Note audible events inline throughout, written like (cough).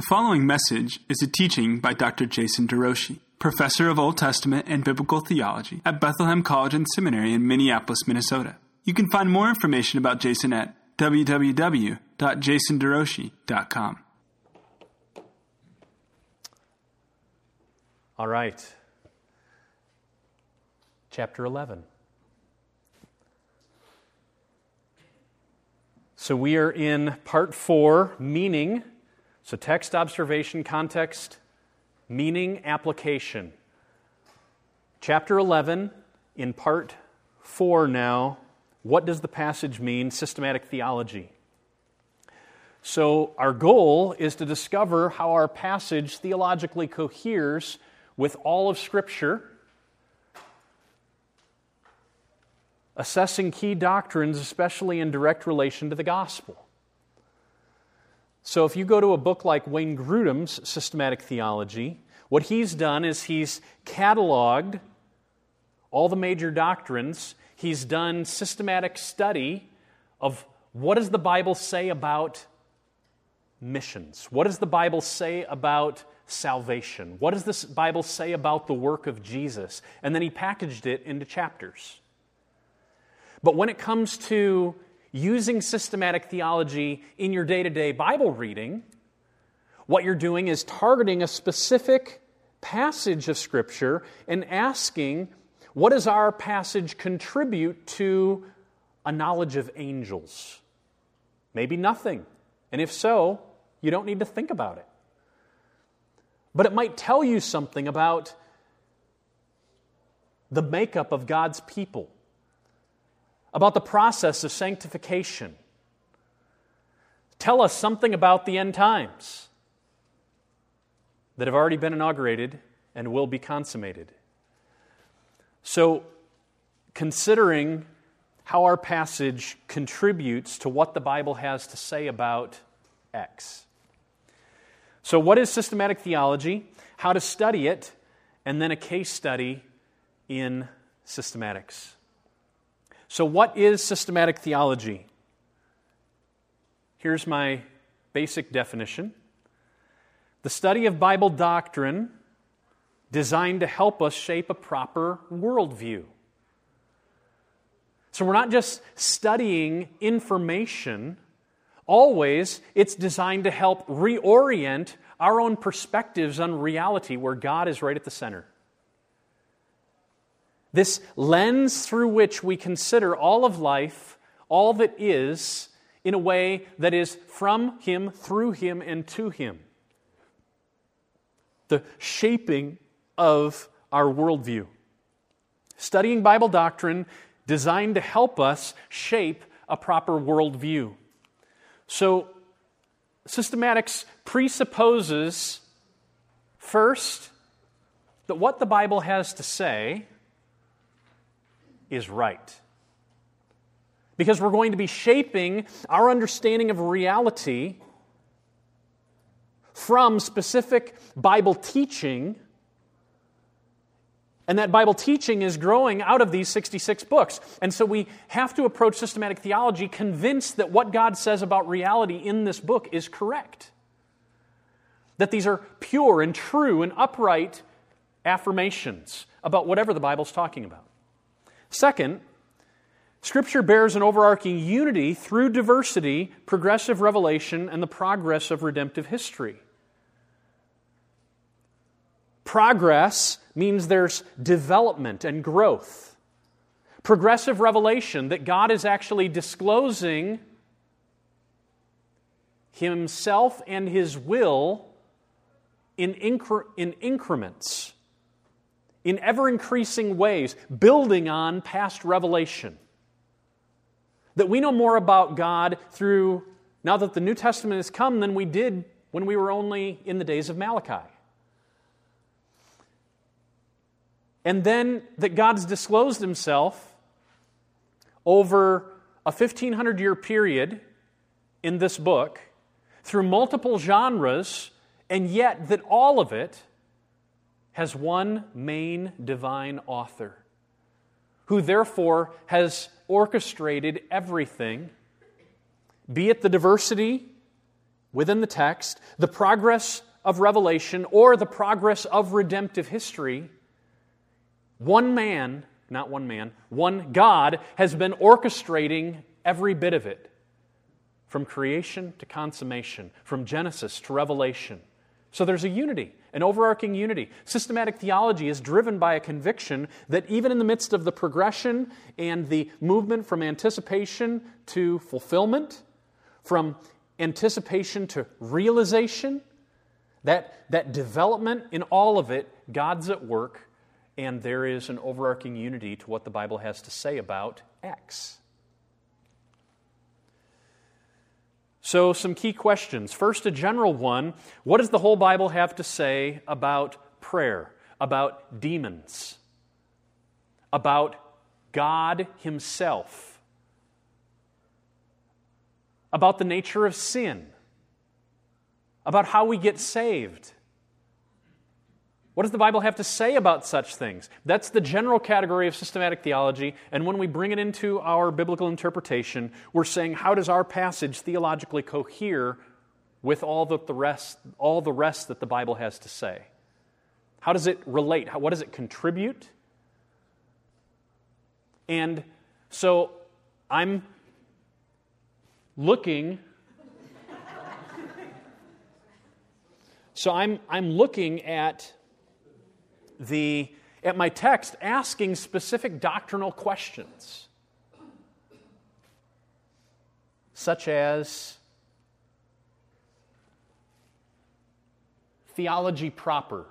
The following message is a teaching by Dr. Jason DeRouchie, professor of Old Testament and Biblical Theology at Bethlehem College and Seminary in Minneapolis, Minnesota. You can find more information about Jason at www.jasonderouchie.com. All right. Chapter 11. So we are in part four, meaning. So text observation, context, meaning, application. Chapter 11, in part four now. What does the passage mean? Systematic theology. So, our goal is to discover how our passage theologically coheres with all of Scripture, assessing key doctrines, especially in direct relation to the gospel. So, if you go to a book like Wayne Grudem's Systematic Theology, what he's done is he's cataloged all the major doctrines. He's done systematic study of what does the Bible say about missions? What does the Bible say about salvation? What does this Bible say about the work of Jesus? And then he packaged it into chapters. But when it comes to using systematic theology in your day to day Bible reading, what you're doing is targeting a specific passage of Scripture and asking, what does our passage contribute to a knowledge of angels? Maybe nothing. And if so, you don't need to think about it. But it might tell you something about the makeup of God's people, about the process of sanctification. Tell us something about the end times that have already been inaugurated and will be consummated. So, considering how our passage contributes to what the Bible has to say about X. So, what is systematic theology? How to study it, and then a case study in systematics. So, what is systematic theology? Here's my basic definition the study of Bible doctrine designed to help us shape a proper worldview. So, we're not just studying information Always, it's designed to help reorient our own perspectives on reality where God is right at the center. This lens through which we consider all of life, all that is, in a way that is from Him, through Him, and to Him. The shaping of our worldview. Studying Bible doctrine designed to help us shape a proper worldview. So, systematics presupposes first that what the Bible has to say is right. Because we're going to be shaping our understanding of reality from specific Bible teaching and that Bible teaching is growing out of these 66 books. And so we have to approach systematic theology convinced that what God says about reality in this book is correct. That these are pure and true and upright affirmations about whatever the Bible's talking about. Second, Scripture bears an overarching unity through diversity, progressive revelation, and the progress of redemptive history. Progress means there's development and growth. Progressive revelation that God is actually disclosing Himself and His will in, incre- in increments, in ever increasing ways, building on past revelation. That we know more about God through, now that the New Testament has come, than we did when we were only in the days of Malachi. And then that God's disclosed himself over a 1500 year period in this book through multiple genres, and yet that all of it has one main divine author who therefore has orchestrated everything, be it the diversity within the text, the progress of revelation, or the progress of redemptive history, one man, not one man, one God has been orchestrating every bit of it from creation to consummation, from Genesis to Revelation. So there's a unity, an overarching unity. Systematic theology is driven by a conviction that even in the midst of the progression and the movement from anticipation to fulfillment, from anticipation to realization, that, that development in all of it, God's at work, and there is an overarching unity to what the Bible has to say about X. So, some key questions. First, a general one What does the whole Bible have to say about prayer, about demons, about God Himself, about the nature of sin, about how we get saved? What does the Bible have to say about such things? That's the general category of systematic theology, and when we bring it into our biblical interpretation, we're saying how does our passage theologically cohere with all the, the rest, all the rest that the Bible has to say? How does it relate? How, what does it contribute? And so I'm looking so I'm, I'm looking at the, at my text asking specific doctrinal questions, such as theology proper.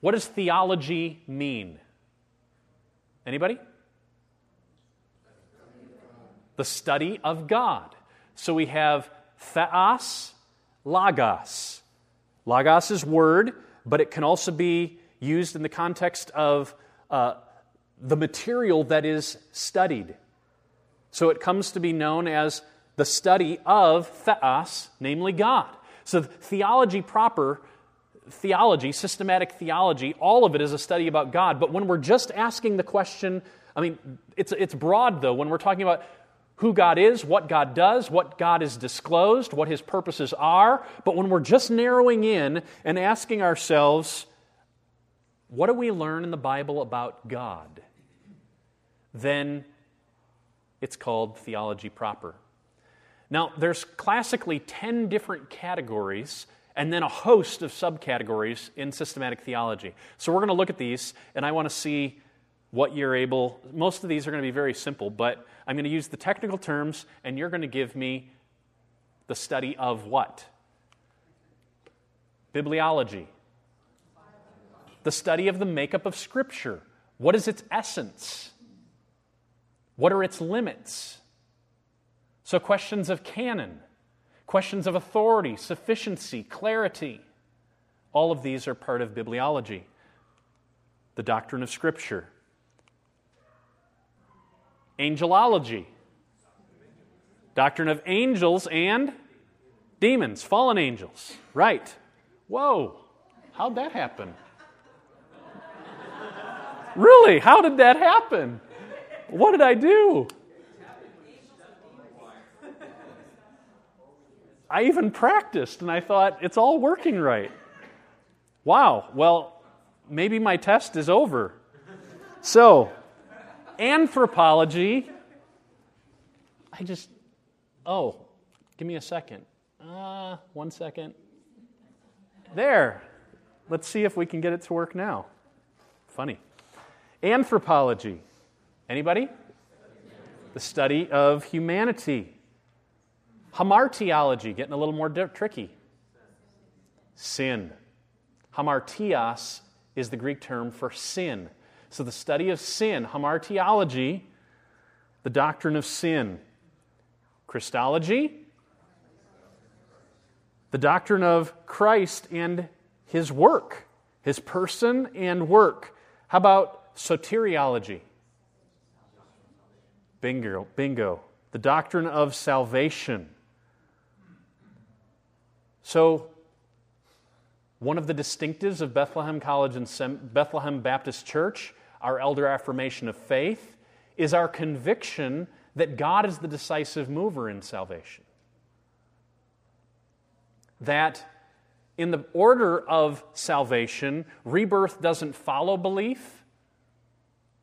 What does theology mean? Anybody? The study of God. So we have theos, logos. Logos is word, but it can also be used in the context of uh, the material that is studied. So it comes to be known as the study of theos, namely God. So theology proper, theology, systematic theology, all of it is a study about God. But when we're just asking the question, I mean, it's, it's broad though, when we're talking about who God is, what God does, what God is disclosed, what His purposes are. But when we're just narrowing in and asking ourselves, what do we learn in the Bible about God? Then it's called theology proper. Now, there's classically 10 different categories and then a host of subcategories in systematic theology. So we're going to look at these, and I want to see what you're able. Most of these are going to be very simple, but I'm going to use the technical terms, and you're going to give me the study of what? Bibliology. The study of the makeup of Scripture. What is its essence? What are its limits? So, questions of canon, questions of authority, sufficiency, clarity, all of these are part of bibliology. The doctrine of Scripture angelology, doctrine of angels and demons, fallen angels. Right. Whoa, how'd that happen? really? How did that happen? What did I do? I even practiced and I thought, it's all working right. Wow, well, maybe my test is over. So, anthropology. I just, oh, give me a second. Uh, one second. There. Let's see if we can get it to work now. Funny. Anthropology. Anybody? The study of humanity. Hamartiology, getting a little more di- tricky. Sin. Hamartios is the Greek term for sin. So, the study of sin, hamartiology, the doctrine of sin. Christology, the doctrine of Christ and his work, his person and work. How about soteriology? Bingo, bingo. The doctrine of salvation. So, one of the distinctives of Bethlehem College and Bethlehem Baptist Church our elder affirmation of faith, is our conviction that God is the decisive mover in salvation. that in the order of salvation, rebirth doesn't follow belief.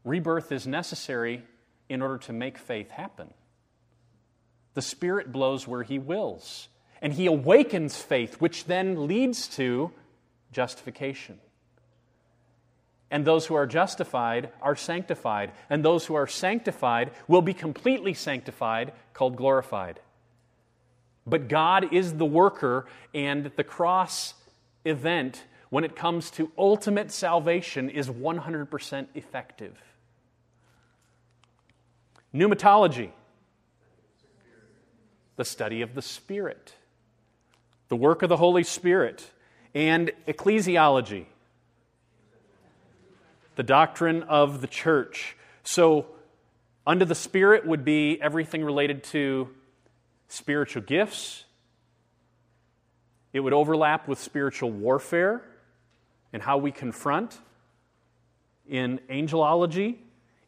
Rebirth is necessary in order to make faith happen. The Spirit blows where He wills, and He awakens faith, which then leads to justification. And those who are justified are sanctified, and those who are sanctified will be completely sanctified, called glorified. But God is the worker, and the cross event, when it comes to ultimate salvation, is 100% effective. Pneumatology, the study of the Spirit, the work of the Holy Spirit, and ecclesiology, the doctrine of the church. So, under the Spirit would be everything related to spiritual gifts. It would overlap with spiritual warfare and how we confront. In angelology,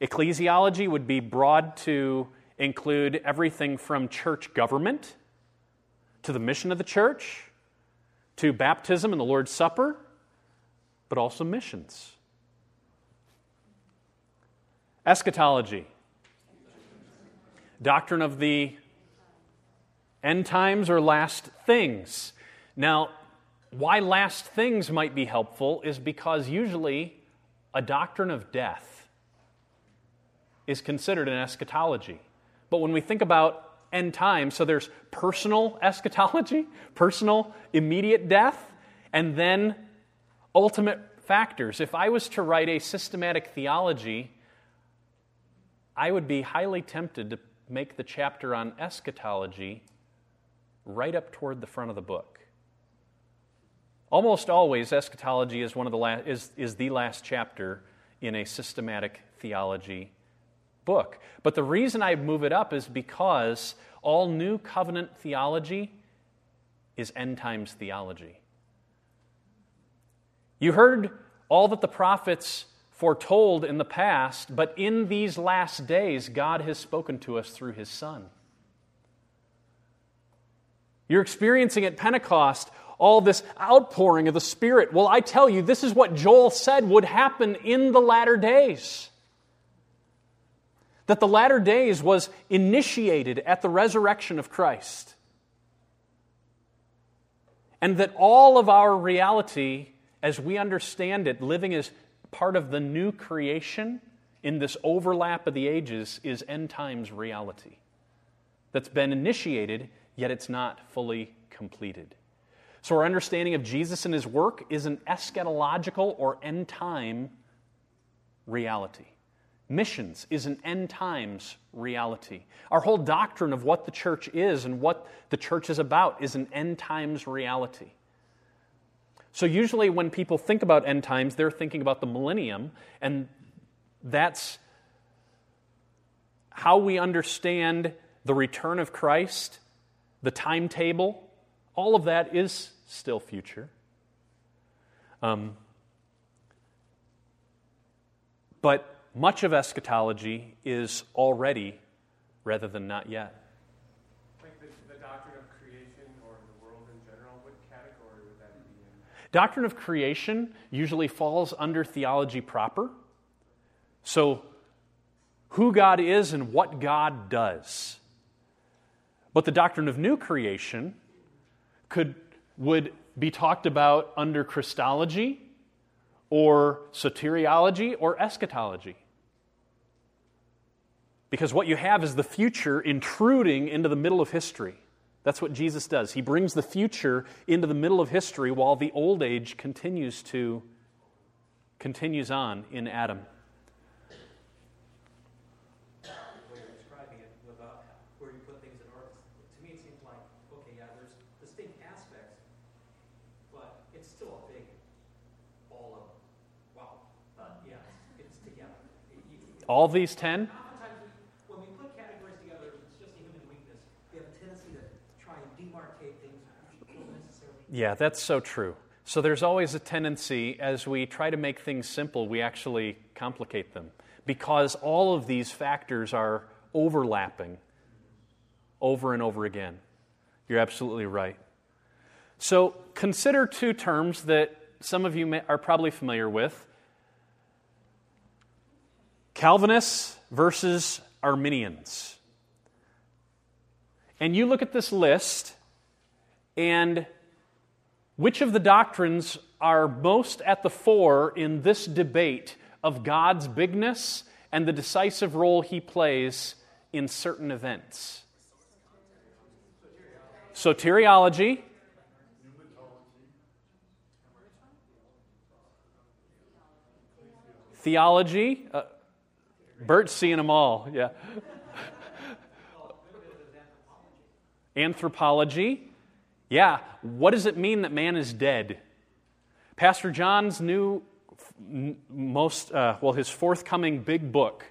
ecclesiology would be broad to include everything from church government to the mission of the church to baptism and the Lord's Supper, but also missions. Eschatology, doctrine of the end times or last things. Now, why last things might be helpful is because usually a doctrine of death is considered an eschatology. But when we think about end times, so there's personal (laughs) eschatology, personal immediate death, and then ultimate factors. If I was to write a systematic theology, I would be highly tempted to make the chapter on eschatology right up toward the front of the book. Almost always, eschatology is, one of the is, is the last chapter in a systematic theology book. But the reason I move it up is because all new covenant theology is end times theology. You heard all that the prophets foretold in the past, but in these last days, God has spoken to us through his Son. You're experiencing at Pentecost all this outpouring of the Spirit. Well, I tell you, this is what Joel said would happen in the latter days. That the latter days was initiated at the resurrection of Christ. And that all of our reality, as we understand it, living as part of the new creation in this overlap of the ages, is end times reality. That's been initiated yet it's not fully completed. So, our understanding of Jesus and his work is an eschatological or end time reality. Missions is an end times reality. Our whole doctrine of what the church is and what the church is about is an end times reality. So, usually when people think about end times, they're thinking about the millennium, and that's how we understand the return of Christ the timetable, all of that is still future. Um, but much of eschatology is already rather than not yet. Like the, the doctrine of creation or the world in general, what category would that be in? Doctrine of creation usually falls under theology proper. So, who God is and what God does. But the doctrine of new creation could, would be talked about under Christology or soteriology or eschatology. Because what you have is the future intruding into the middle of history. That's what Jesus does. He brings the future into the middle of history while the old age continues to continues on in Adam. All these ten? when we put categories together, it's just a human weakness. We have a tendency to try and demarcate things necessarily. Yeah, that's so true. So there's always a tendency as we try to make things simple, we actually complicate them because all of these factors are overlapping over and over again. You're absolutely right. So consider two terms that some of you may, are probably familiar with Calvinists versus Arminians. And you look at this list, and which of the doctrines are most at the fore in this debate of God's bigness and the decisive role he plays in certain events? Soteriology. Theology. Uh, Bert's seeing them all, yeah. (laughs) Anthropology. Yeah, what does it mean that man is dead? Pastor John's new, most, uh, well, his forthcoming big book,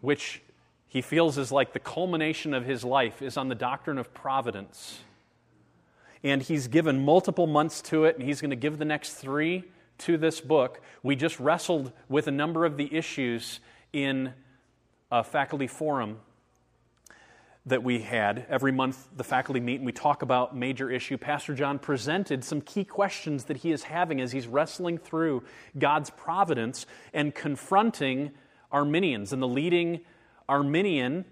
which he feels is like the culmination of his life, is on the doctrine of providence. And he's given multiple months to it, and he's going to give the next three to this book. We just wrestled with a number of the issues in a faculty forum that we had. Every month, the faculty meet and we talk about major issue. Pastor John presented some key questions that he is having as he's wrestling through God's providence and confronting Arminians. And the leading Arminian,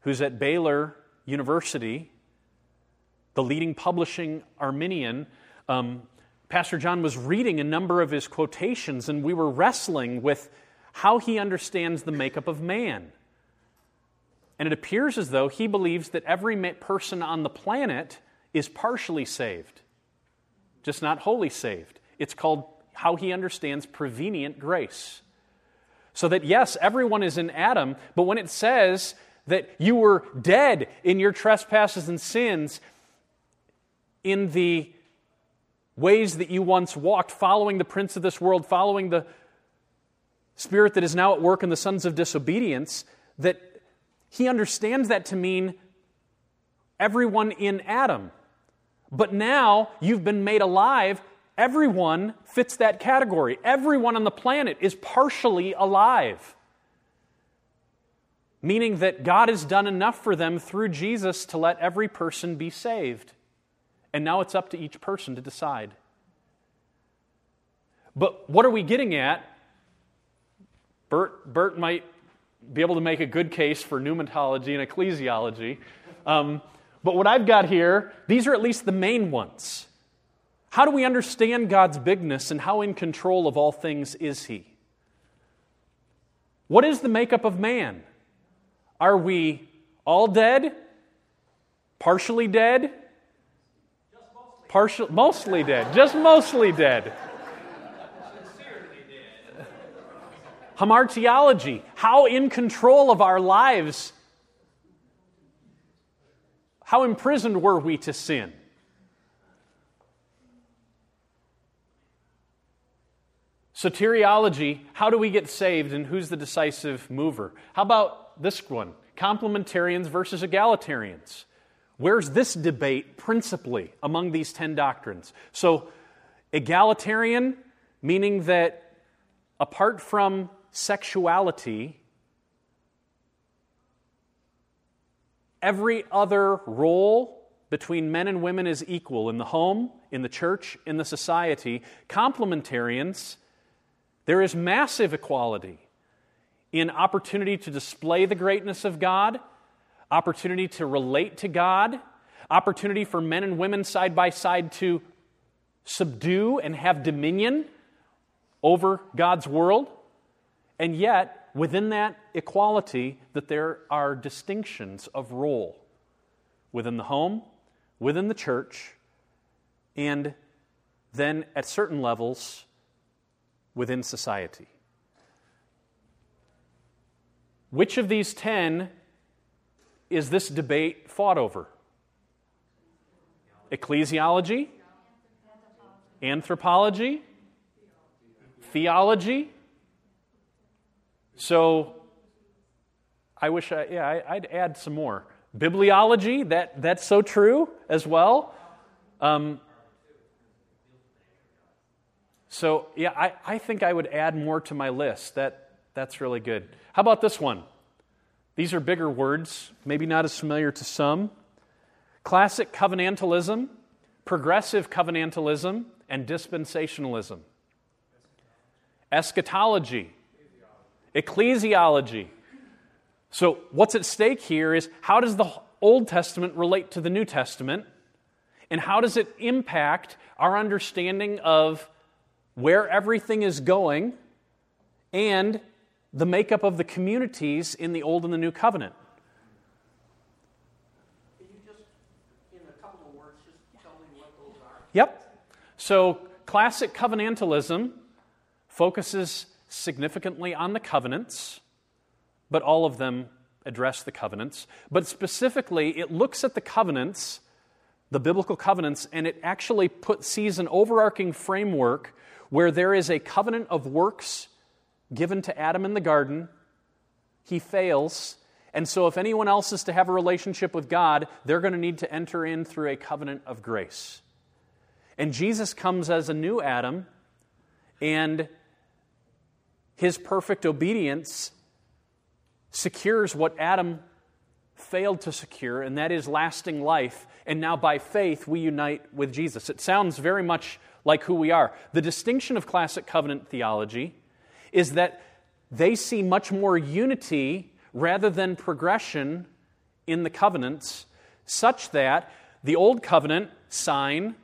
who's at Baylor University, the leading publishing Arminian, um, Pastor John was reading a number of his quotations, and we were wrestling with how he understands the makeup of man. And it appears as though he believes that every person on the planet is partially saved, just not wholly saved. It's called how he understands prevenient grace. So that, yes, everyone is in Adam, but when it says that you were dead in your trespasses and sins, in the ways that you once walked, following the prince of this world, following the spirit that is now at work in the sons of disobedience, that he understands that to mean everyone in Adam. But now you've been made alive. Everyone fits that category. Everyone on the planet is partially alive. Meaning that God has done enough for them through Jesus to let every person be saved. And now it's up to each person to decide. But what are we getting at Bert, Bert might be able to make a good case for pneumatology and ecclesiology. Um, but what I've got here, these are at least the main ones. How do we understand God's bigness and how in control of all things is He? What is the makeup of man? Are we all dead? Partially dead? Partial, mostly dead. Just mostly dead. Hamartiology, how in control of our lives, how imprisoned were we to sin? Soteriology, how do we get saved and who's the decisive mover? How about this one? Complementarians versus egalitarians. Where's this debate principally among these 10 doctrines? So, egalitarian, meaning that apart from sexuality, every other role between men and women is equal in the home, in the church, in the society. Complementarians, there is massive equality in opportunity to display the greatness of God, opportunity to relate to God, opportunity for men and women side by side to subdue and have dominion over God's world. And yet, within that equality, that there are distinctions of role within the home, within the church, and then at certain levels within society. Which of these ten is this debate fought over? Ecclesiology? Anthropology? Theology? So I wish I, yeah, I, would add some more. Bibliology, that, that's so true as well. Um, so, yeah, I, I think I would add more to my list. That, that's really good. How about this one? These are bigger words, maybe not as familiar to some. Classic covenantalism progressive covenantalism and dispensationalism, eschatology, ecclesiology. So, what's at stake here is how does the Old Testament relate to the New Testament? And how does it impact our understanding of where everything is going and the makeup of the communities in the Old and the New Covenant? Can you just, in a couple of words, just tell me what those are? Yep. So, classic covenantalism focuses significantly on the covenants, but all of them address the covenants. But specifically, it looks at the covenants, the biblical covenants, and it actually put, sees an overarching framework where there is a covenant of works given to Adam in the garden. He fails. And so, if anyone else is to have a relationship with God, they're going to need to enter in through a covenant of grace. And Jesus comes as a new Adam, and his perfect obedience secures what Adam failed to secure, and that is lasting life. And now, by faith, we unite with Jesus. It sounds very much like who we are. The distinction of classic covenant theology is that they see much more unity rather than progression in the covenants, such that the old covenant sign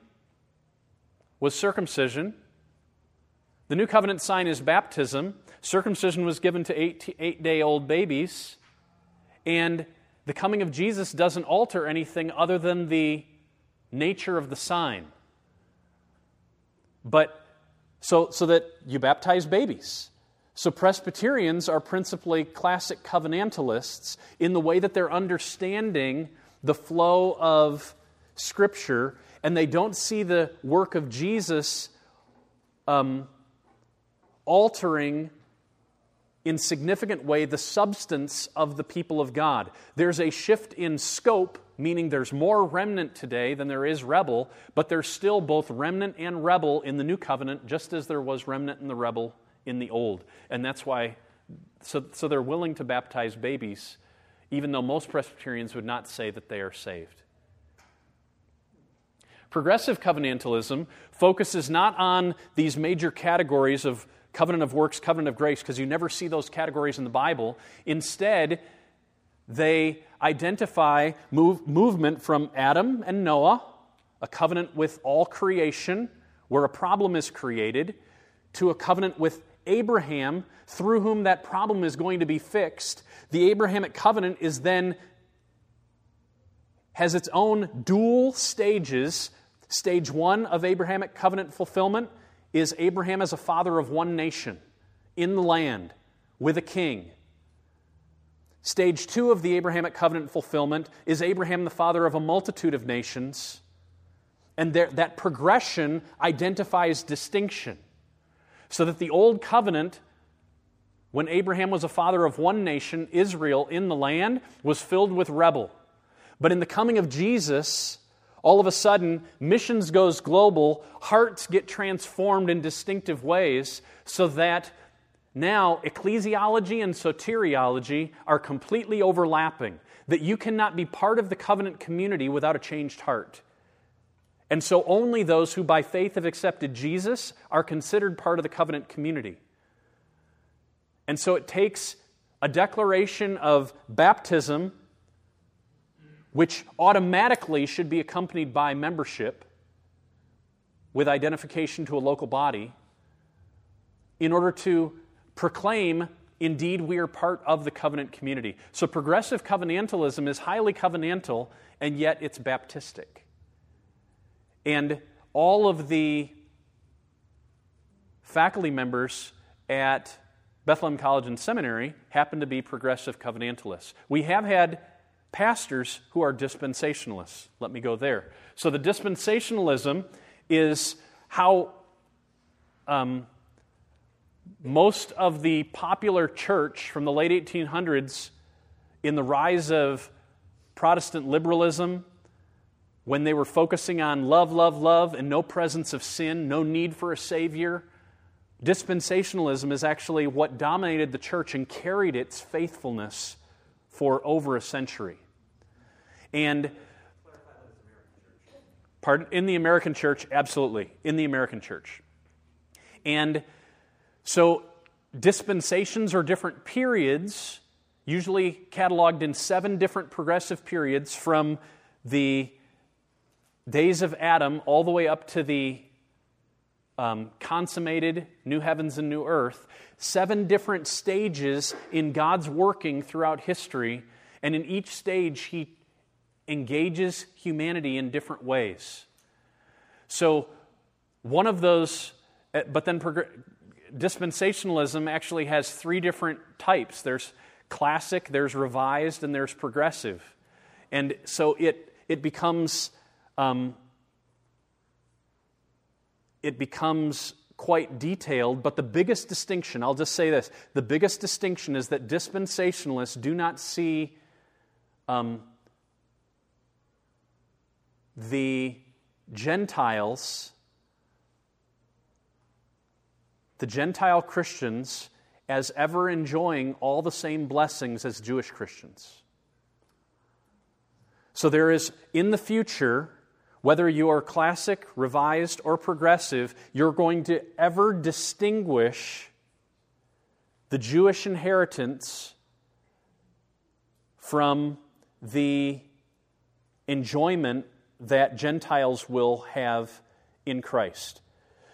was circumcision, the new covenant sign is baptism. Circumcision was given to eight, eight day old babies. And the coming of Jesus doesn't alter anything other than the nature of the sign. But so, so that you baptize babies. So Presbyterians are principally classic covenantalists in the way that they're understanding the flow of Scripture, and they don't see the work of Jesus um, altering in significant way the substance of the people of God. There's a shift in scope, meaning there's more remnant today than there is rebel, but there's still both remnant and rebel in the new covenant, just as there was remnant and the rebel in the old. And that's why, so, so they're willing to baptize babies, even though most Presbyterians would not say that they are saved. Progressive covenantalism focuses not on these major categories of covenant of works, covenant of grace, because you never see those categories in the Bible. Instead, they identify move, movement from Adam and Noah, a covenant with all creation, where a problem is created, to a covenant with Abraham, through whom that problem is going to be fixed. The Abrahamic covenant is then has its own dual stages. Stage one of Abrahamic covenant fulfillment is Abraham as a father of one nation in the land with a king. Stage two of the Abrahamic covenant fulfillment is Abraham the father of a multitude of nations. And there, that progression identifies distinction. So that the old covenant, when Abraham was a father of one nation, Israel, in the land, was filled with rebel. But in the coming of Jesus, all of a sudden, missions goes global, hearts get transformed in distinctive ways so that now ecclesiology and soteriology are completely overlapping. That you cannot be part of the covenant community without a changed heart. And so only those who by faith have accepted Jesus are considered part of the covenant community. And so it takes a declaration of baptism which automatically should be accompanied by membership with identification to a local body in order to proclaim indeed we are part of the covenant community. So progressive covenantalism is highly covenantal and yet it's baptistic. And all of the faculty members at Bethlehem College and Seminary happen to be progressive covenantalists. We have had pastors who are dispensationalists. Let me go there. So, the dispensationalism is how um, most of the popular church from the late 1800s, in the rise of Protestant liberalism, when they were focusing on love, love, love, and no presence of sin, no need for a Savior, dispensationalism is actually what dominated the church and carried its faithfulness for over a century. And Pardon? In the American church, absolutely. In the American church. And so dispensations are different periods, usually cataloged in seven different progressive periods from the days of Adam all the way up to the um, consummated new heavens and new earth. Seven different stages in God's working throughout history. And in each stage, He engages humanity in different ways. So, one of those, eh, but then dispensationalism actually has three different types there's classic, there's revised, and there's progressive. And so it, it becomes. Um, it becomes quite detailed, but the biggest distinction, I'll just say this the biggest distinction is that dispensationalists do not see um, the Gentiles, the Gentile Christians, as ever enjoying all the same blessings as Jewish Christians. So there is, in the future, whether you are classic, revised, or progressive, you're going to ever distinguish the Jewish inheritance from the enjoyment that Gentiles will have in Christ.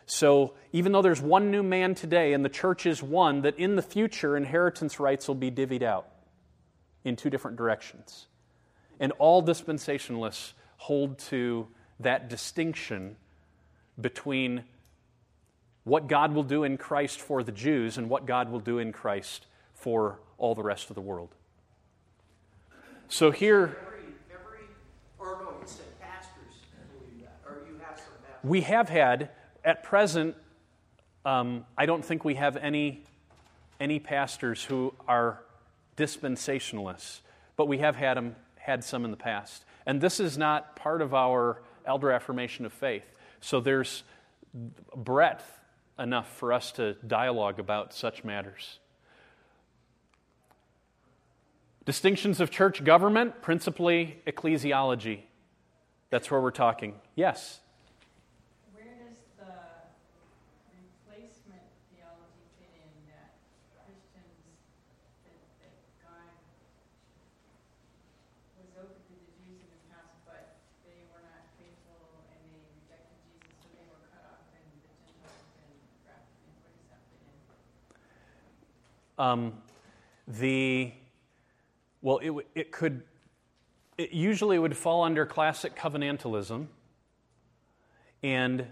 So, even though there's one new man today and the church is one, that in the future inheritance rights will be divvied out in two different directions. And all dispensationalists hold to that distinction between what God will do in Christ for the Jews and what God will do in Christ for all the rest of the world. So here. We have had, at present, um, I don't think we have any, any pastors who are dispensationalists, but we have had, them, had some in the past. And this is not part of our elder affirmation of faith. So there's breadth enough for us to dialogue about such matters. Distinctions of church government, principally ecclesiology. That's where we're talking. Yes? Um, the well, it, it could it usually would fall under classic covenantalism, and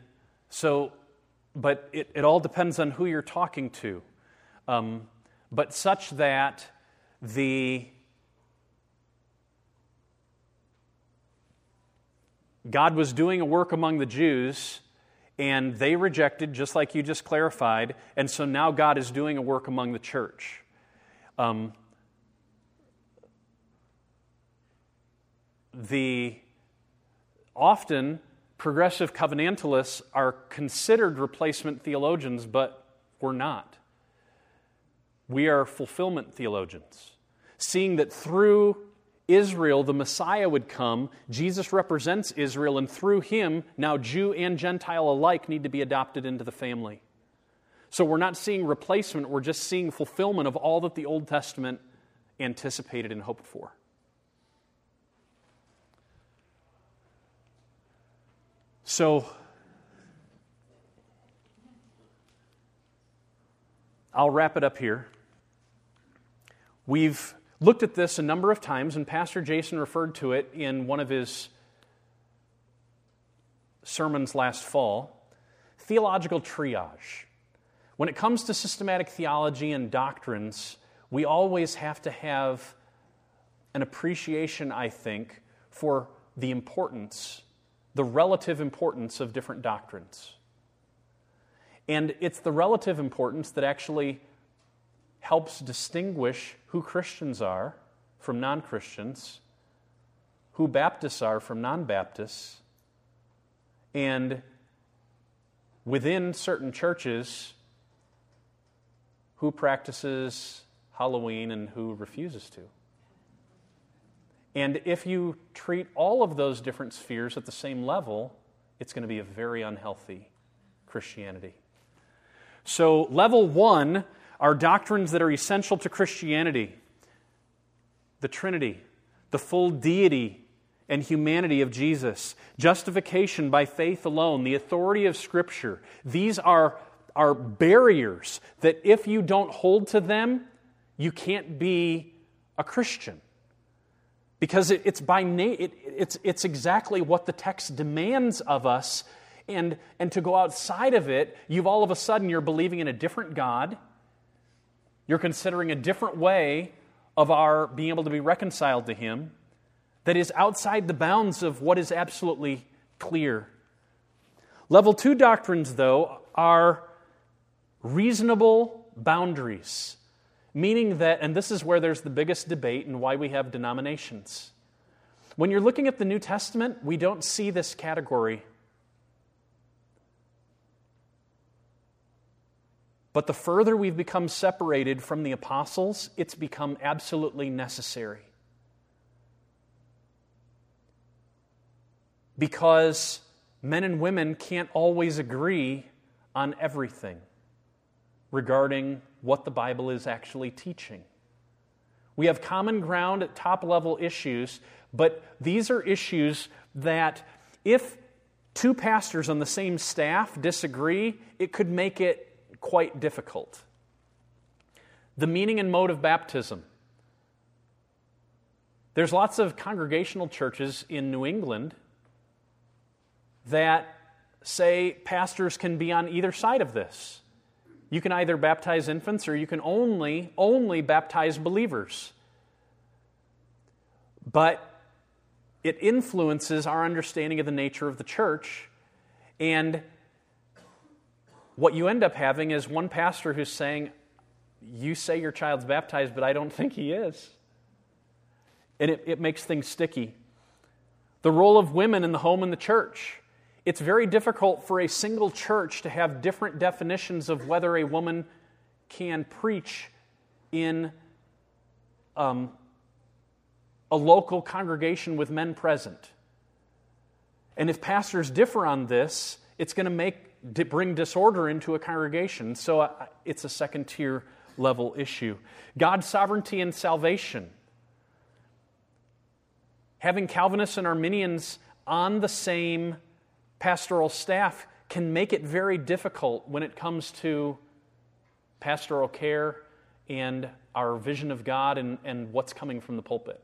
so, but it, it all depends on who you're talking to. Um, but such that the God was doing a work among the Jews and they rejected, just like you just clarified, and so now God is doing a work among the church. Um, the often progressive covenantalists are considered replacement theologians, but we're not. We are fulfillment theologians, seeing that through Israel, the Messiah would come. Jesus represents Israel, and through him, now Jew and Gentile alike need to be adopted into the family. So we're not seeing replacement, we're just seeing fulfillment of all that the Old Testament anticipated and hoped for. So, I'll wrap it up here. We've looked at this a number of times, and Pastor Jason referred to it in one of his sermons last fall theological triage. When it comes to systematic theology and doctrines, we always have to have an appreciation, I think, for the importance, the relative importance of different doctrines. And it's the relative importance that actually helps distinguish who Christians are from non Christians, who Baptists are from non Baptists, and within certain churches, who practices Halloween and who refuses to. And if you treat all of those different spheres at the same level, it's going to be a very unhealthy Christianity. So, level one are doctrines that are essential to Christianity the Trinity, the full deity and humanity of Jesus, justification by faith alone, the authority of Scripture. These are, are barriers that if you don't hold to them, you can't be a Christian. Because it, it's, by na- it, it's, it's exactly what the text demands of us. And, and to go outside of it, you've all of a sudden you're believing in a different God. You're considering a different way of our being able to be reconciled to Him that is outside the bounds of what is absolutely clear. Level two doctrines, though, are reasonable boundaries, meaning that, and this is where there's the biggest debate and why we have denominations. When you're looking at the New Testament, we don't see this category. But the further we've become separated from the apostles, it's become absolutely necessary. Because men and women can't always agree on everything regarding what the Bible is actually teaching. We have common ground at top level issues, but these are issues that if two pastors on the same staff disagree, it could make it quite difficult. The meaning and mode of baptism. There's lots of congregational churches in New England that say pastors can be on either side of this. You can either baptize infants or you can only only baptize believers. But it influences our understanding of the nature of the church and what you end up having is one pastor who's saying, You say your child's baptized, but I don't think he is. And it, it makes things sticky. The role of women in the home and the church. It's very difficult for a single church to have different definitions of whether a woman can preach in um, a local congregation with men present. And if pastors differ on this, it's going to make bring disorder into a congregation. So uh, it's a second tier level issue. God's sovereignty and salvation. Having Calvinists and Arminians on the same pastoral staff can make it very difficult when it comes to pastoral care and our vision of God and, and what's coming from the pulpit.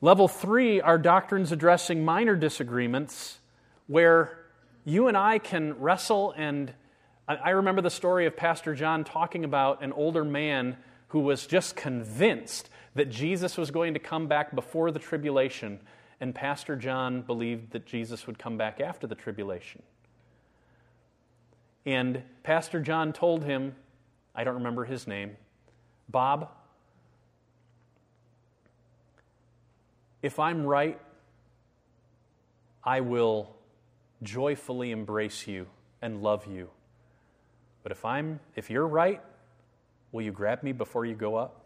Level three are doctrines addressing minor disagreements where you and I can wrestle and I remember the story of Pastor John talking about an older man who was just convinced that Jesus was going to come back before the tribulation, and Pastor John believed that Jesus would come back after the tribulation. And Pastor John told him, I don't remember his name, Bob, if I'm right, I will joyfully embrace you and love you. But if I'm if you're right, will you grab me before you go up?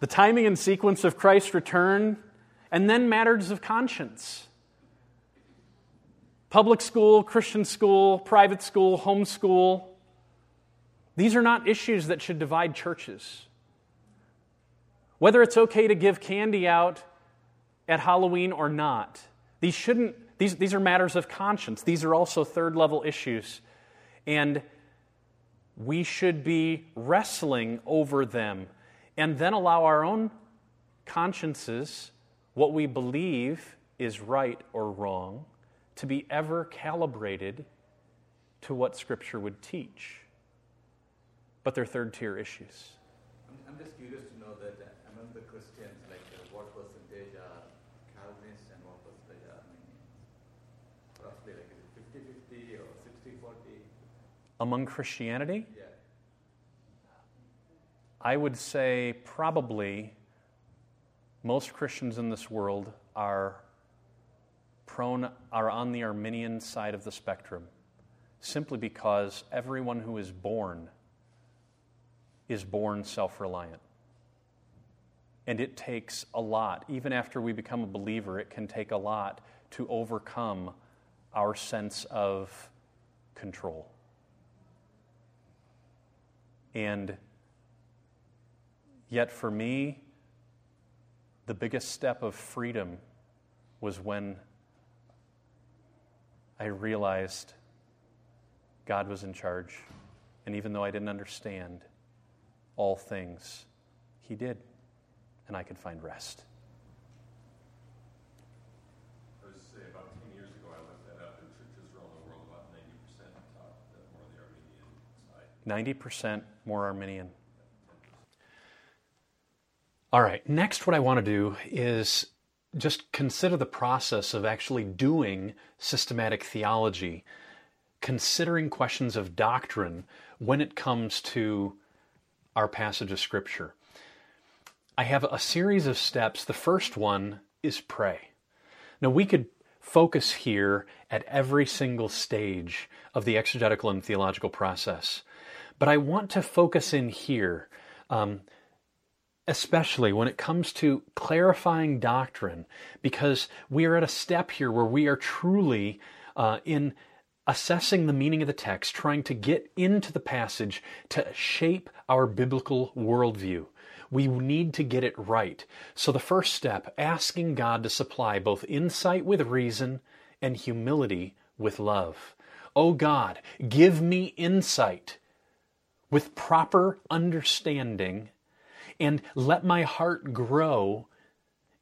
the timing and sequence of Christ's return, and then matters of conscience. Public school, Christian school, private school, homeschool. These are not issues that should divide churches. Whether it's okay to give candy out at Halloween or not, these shouldn't, these, these are matters of conscience. These are also third level issues. And we should be wrestling over them and then allow our own consciences, what we believe is right or wrong, to be ever calibrated to what Scripture would teach. But they're third tier issues. I'm, just curious to know that among the Christians, like uh, what percentage are Calvinists and what percentage are Arminians? Roughly, like is it 50 50 or 60 40? Among Christianity, Yeah. I would say probably most Christians in this world are prone are on the Arminian side of the spectrum simply because everyone who is born is born self-reliant. And it takes a lot. Even after we become a believer, it can take a lot to overcome our sense of control. And yet, for me, the biggest step of freedom was when I realized God was in charge. And even though I didn't understand all things, He did. And I could find rest. I was to say, about 10 years ago, I looked that up, and churches around the world, about 90% taught that more Arminian side. 90% more Arminian. All right, next, what I want to do is just consider the process of actually doing systematic theology, considering questions of doctrine when it comes to our passage of Scripture. I have a series of steps. The first one is pray. Now, we could focus here at every single stage of the exegetical and theological process, but I want to focus in here. Um, especially when it comes to clarifying doctrine, because we are at a step here where we are truly uh, in assessing the meaning of the text, trying to get into the passage to shape our biblical worldview. We need to get it right. So, the first step, asking God to supply both insight with reason and humility with love. Oh God, give me insight with proper understanding and let my heart grow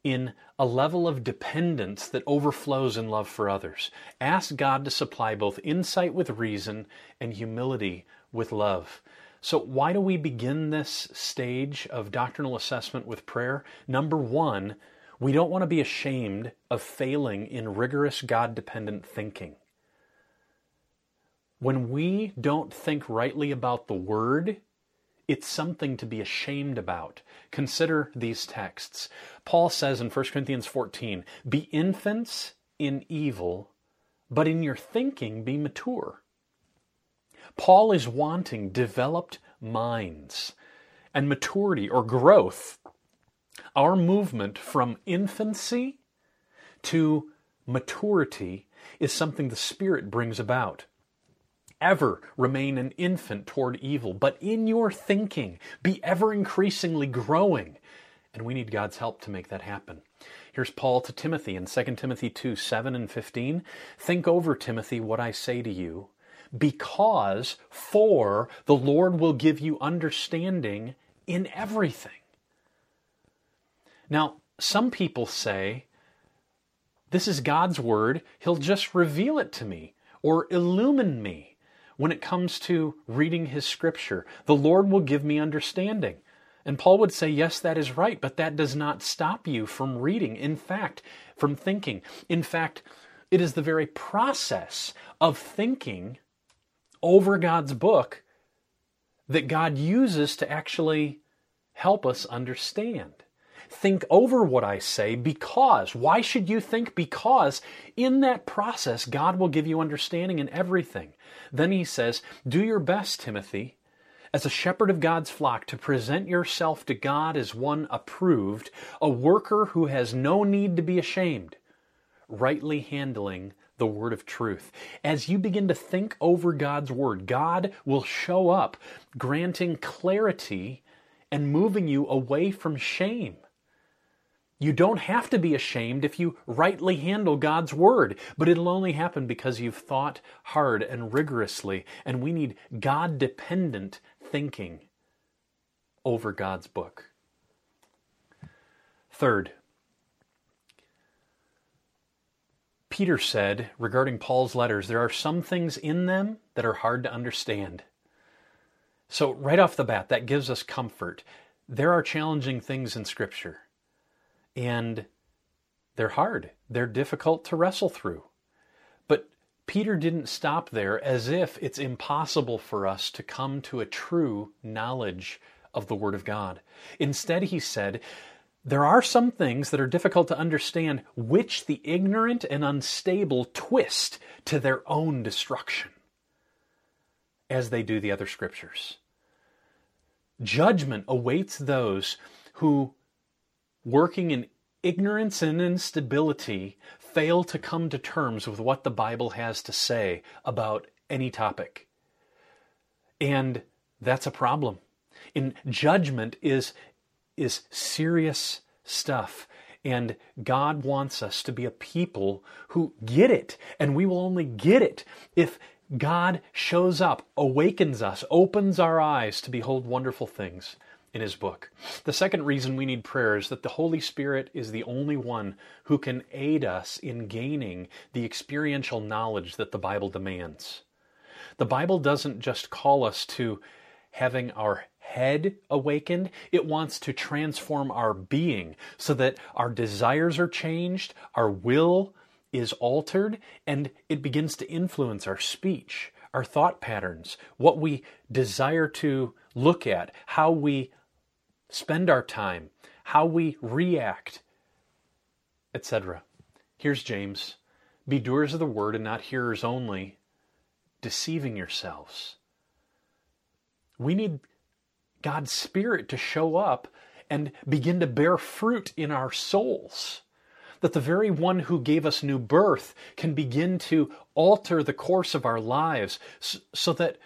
in a level of dependence that overflows in love for others. Ask God to supply both insight with reason and humility with love. So, why do we begin this stage of doctrinal assessment with prayer? Number one, we don't want to be ashamed of failing in rigorous God dependent thinking. When we don't think rightly about the Word, it's something to be ashamed about. Consider these texts. Paul says in 1 Corinthians 14, Be infants in evil, but in your thinking be mature. Paul is wanting developed minds and maturity or growth. Our movement from infancy to maturity is something the Spirit brings about ever remain an infant toward evil, but in your thinking, be ever increasingly growing. And we need God's help to make that happen. Here's Paul to Timothy in 2 Timothy 2 7 and 15. Think over, Timothy, what I say to you, because for the Lord will give you understanding in everything. Now, some people say, This is God's word, He'll just reveal it to me or illumine me when it comes to reading his scripture. The Lord will give me understanding. And Paul would say, yes, that is right, but that does not stop you from reading. In fact, from thinking. In fact, it is the very process of thinking over God's book that God uses to actually help us understand. Think over what I say because. Why should you think because? In that process, God will give you understanding in everything. Then he says, Do your best, Timothy, as a shepherd of God's flock, to present yourself to God as one approved, a worker who has no need to be ashamed, rightly handling the word of truth. As you begin to think over God's word, God will show up, granting clarity and moving you away from shame. You don't have to be ashamed if you rightly handle God's Word, but it'll only happen because you've thought hard and rigorously, and we need God dependent thinking over God's book. Third, Peter said regarding Paul's letters, there are some things in them that are hard to understand. So, right off the bat, that gives us comfort. There are challenging things in Scripture and they're hard. They're difficult to wrestle through. But Peter didn't stop there as if it's impossible for us to come to a true knowledge of the Word of God. Instead, he said, there are some things that are difficult to understand, which the ignorant and unstable twist to their own destruction, as they do the other scriptures. Judgment awaits those who working in ignorance and instability, fail to come to terms with what the Bible has to say about any topic. And that's a problem. In judgment is is serious stuff. And God wants us to be a people who get it. And we will only get it if God shows up, awakens us, opens our eyes to behold wonderful things in His book. The second reason we need prayer is that the Holy Spirit is the only one who can aid us in gaining the experiential knowledge that the Bible demands. The Bible doesn't just call us to having our head awakened. It wants to transform our being so that our desires are changed, our will is altered, and it begins to influence our speech, our thought patterns, what we desire to look at, how we spend our time, how we react, etc. Here's James Be doers of the word and not hearers only, deceiving yourselves. We need God's Spirit to show up and begin to bear fruit in our souls. That the very one who gave us new birth can begin to alter the course of our lives so that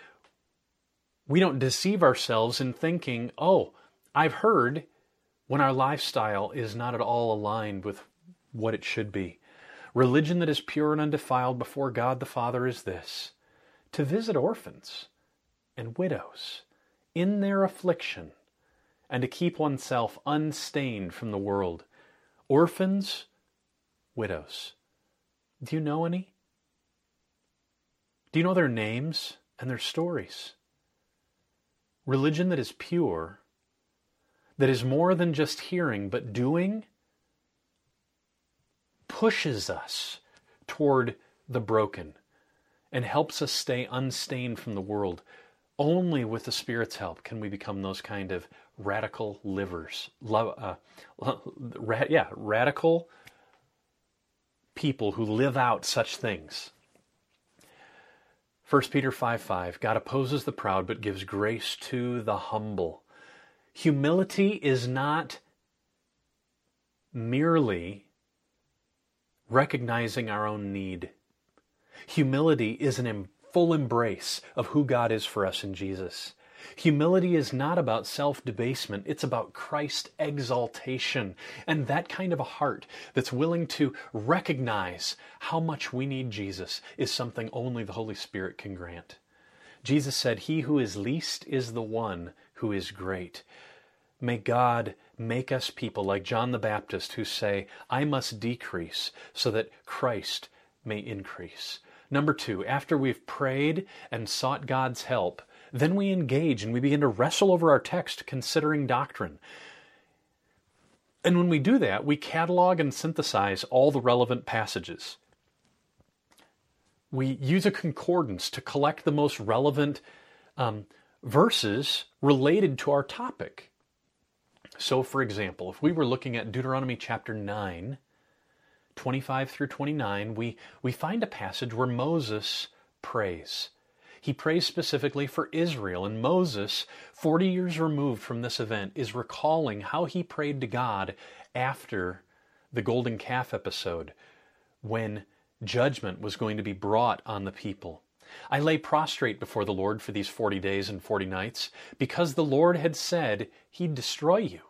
we don't deceive ourselves in thinking, oh, I've heard when our lifestyle is not at all aligned with what it should be. Religion that is pure and undefiled before God the Father is this to visit orphans and widows in their affliction and to keep oneself unstained from the world. Orphans, widows. Do you know any? Do you know their names and their stories? Religion that is pure, that is more than just hearing but doing, pushes us toward the broken and helps us stay unstained from the world. Only with the Spirit's help can we become those kind of radical livers. Uh, ra- yeah, radical people who live out such things. 1 Peter 5 5 God opposes the proud but gives grace to the humble. Humility is not merely recognizing our own need. Humility is an full embrace of who God is for us in Jesus. Humility is not about self debasement, it's about Christ exaltation. And that kind of a heart that's willing to recognize how much we need Jesus is something only the Holy Spirit can grant. Jesus said, He who is least is the one who is great. May God make us people like John the Baptist who say, I must decrease so that Christ may increase. Number two, after we've prayed and sought God's help, then we engage and we begin to wrestle over our text considering doctrine. And when we do that, we catalog and synthesize all the relevant passages. We use a concordance to collect the most relevant um, verses related to our topic. So, for example, if we were looking at Deuteronomy chapter 9, 25 through 29, we, we find a passage where Moses prays. He prays specifically for Israel, and Moses, 40 years removed from this event, is recalling how he prayed to God after the golden calf episode when judgment was going to be brought on the people. I lay prostrate before the Lord for these 40 days and 40 nights because the Lord had said he'd destroy you.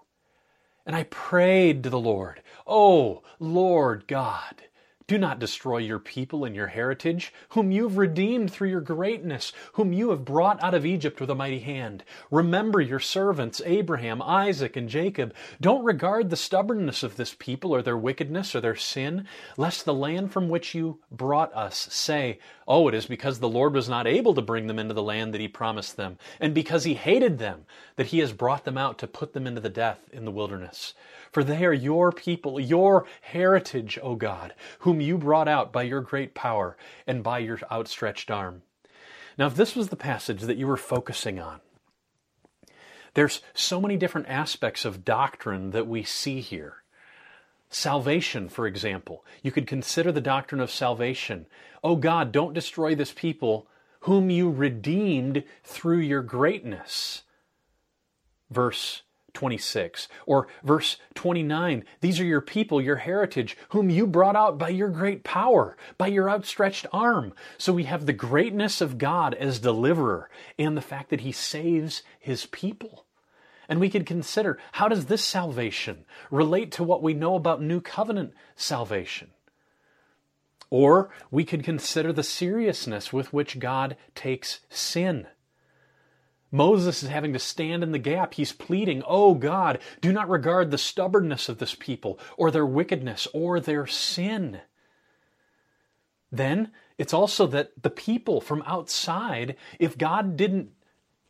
And I prayed to the Lord, Oh, Lord God, do not destroy your people and your heritage, whom you have redeemed through your greatness, whom you have brought out of Egypt with a mighty hand. Remember your servants, Abraham, Isaac, and Jacob. Don't regard the stubbornness of this people or their wickedness or their sin, lest the land from which you brought us say, Oh, it is because the Lord was not able to bring them into the land that he promised them, and because he hated them, that he has brought them out to put them into the death in the wilderness. For they are your people, your heritage, O God, whom you brought out by your great power and by your outstretched arm. Now, if this was the passage that you were focusing on, there's so many different aspects of doctrine that we see here. Salvation, for example. You could consider the doctrine of salvation. Oh God, don't destroy this people whom you redeemed through your greatness. Verse 26. Or verse 29 These are your people, your heritage, whom you brought out by your great power, by your outstretched arm. So we have the greatness of God as deliverer and the fact that he saves his people. And we could consider how does this salvation relate to what we know about new covenant salvation? Or we could consider the seriousness with which God takes sin. Moses is having to stand in the gap. He's pleading, Oh God, do not regard the stubbornness of this people, or their wickedness, or their sin. Then it's also that the people from outside, if God didn't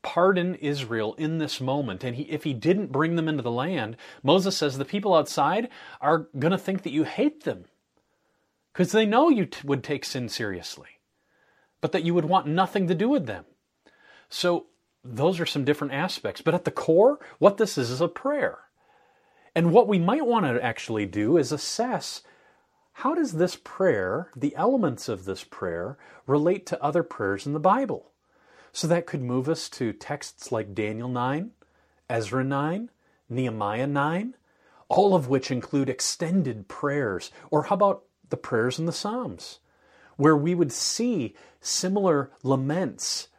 pardon Israel in this moment, and he, if he didn't bring them into the land, Moses says the people outside are going to think that you hate them because they know you t- would take sin seriously, but that you would want nothing to do with them. So those are some different aspects. But at the core, what this is is a prayer. And what we might want to actually do is assess how does this prayer, the elements of this prayer, relate to other prayers in the Bible? So that could move us to texts like Daniel 9, Ezra 9, Nehemiah 9, all of which include extended prayers. Or how about the prayers in the Psalms, where we would see similar laments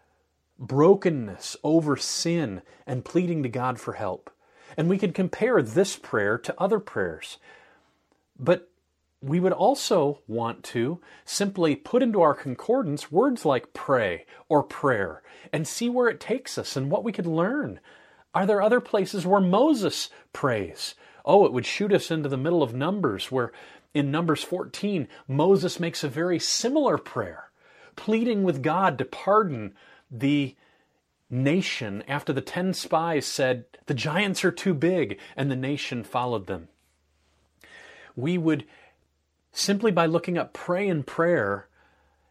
brokenness over sin and pleading to God for help. And we could compare this prayer to other prayers. But we would also want to simply put into our concordance words like pray or prayer and see where it takes us and what we could learn. Are there other places where Moses prays? Oh, it would shoot us into the middle of Numbers, where in Numbers 14, Moses makes a very similar prayer, pleading with God to pardon the nation after the ten spies said, The giants are too big, and the nation followed them. We would, simply by looking up pray and prayer,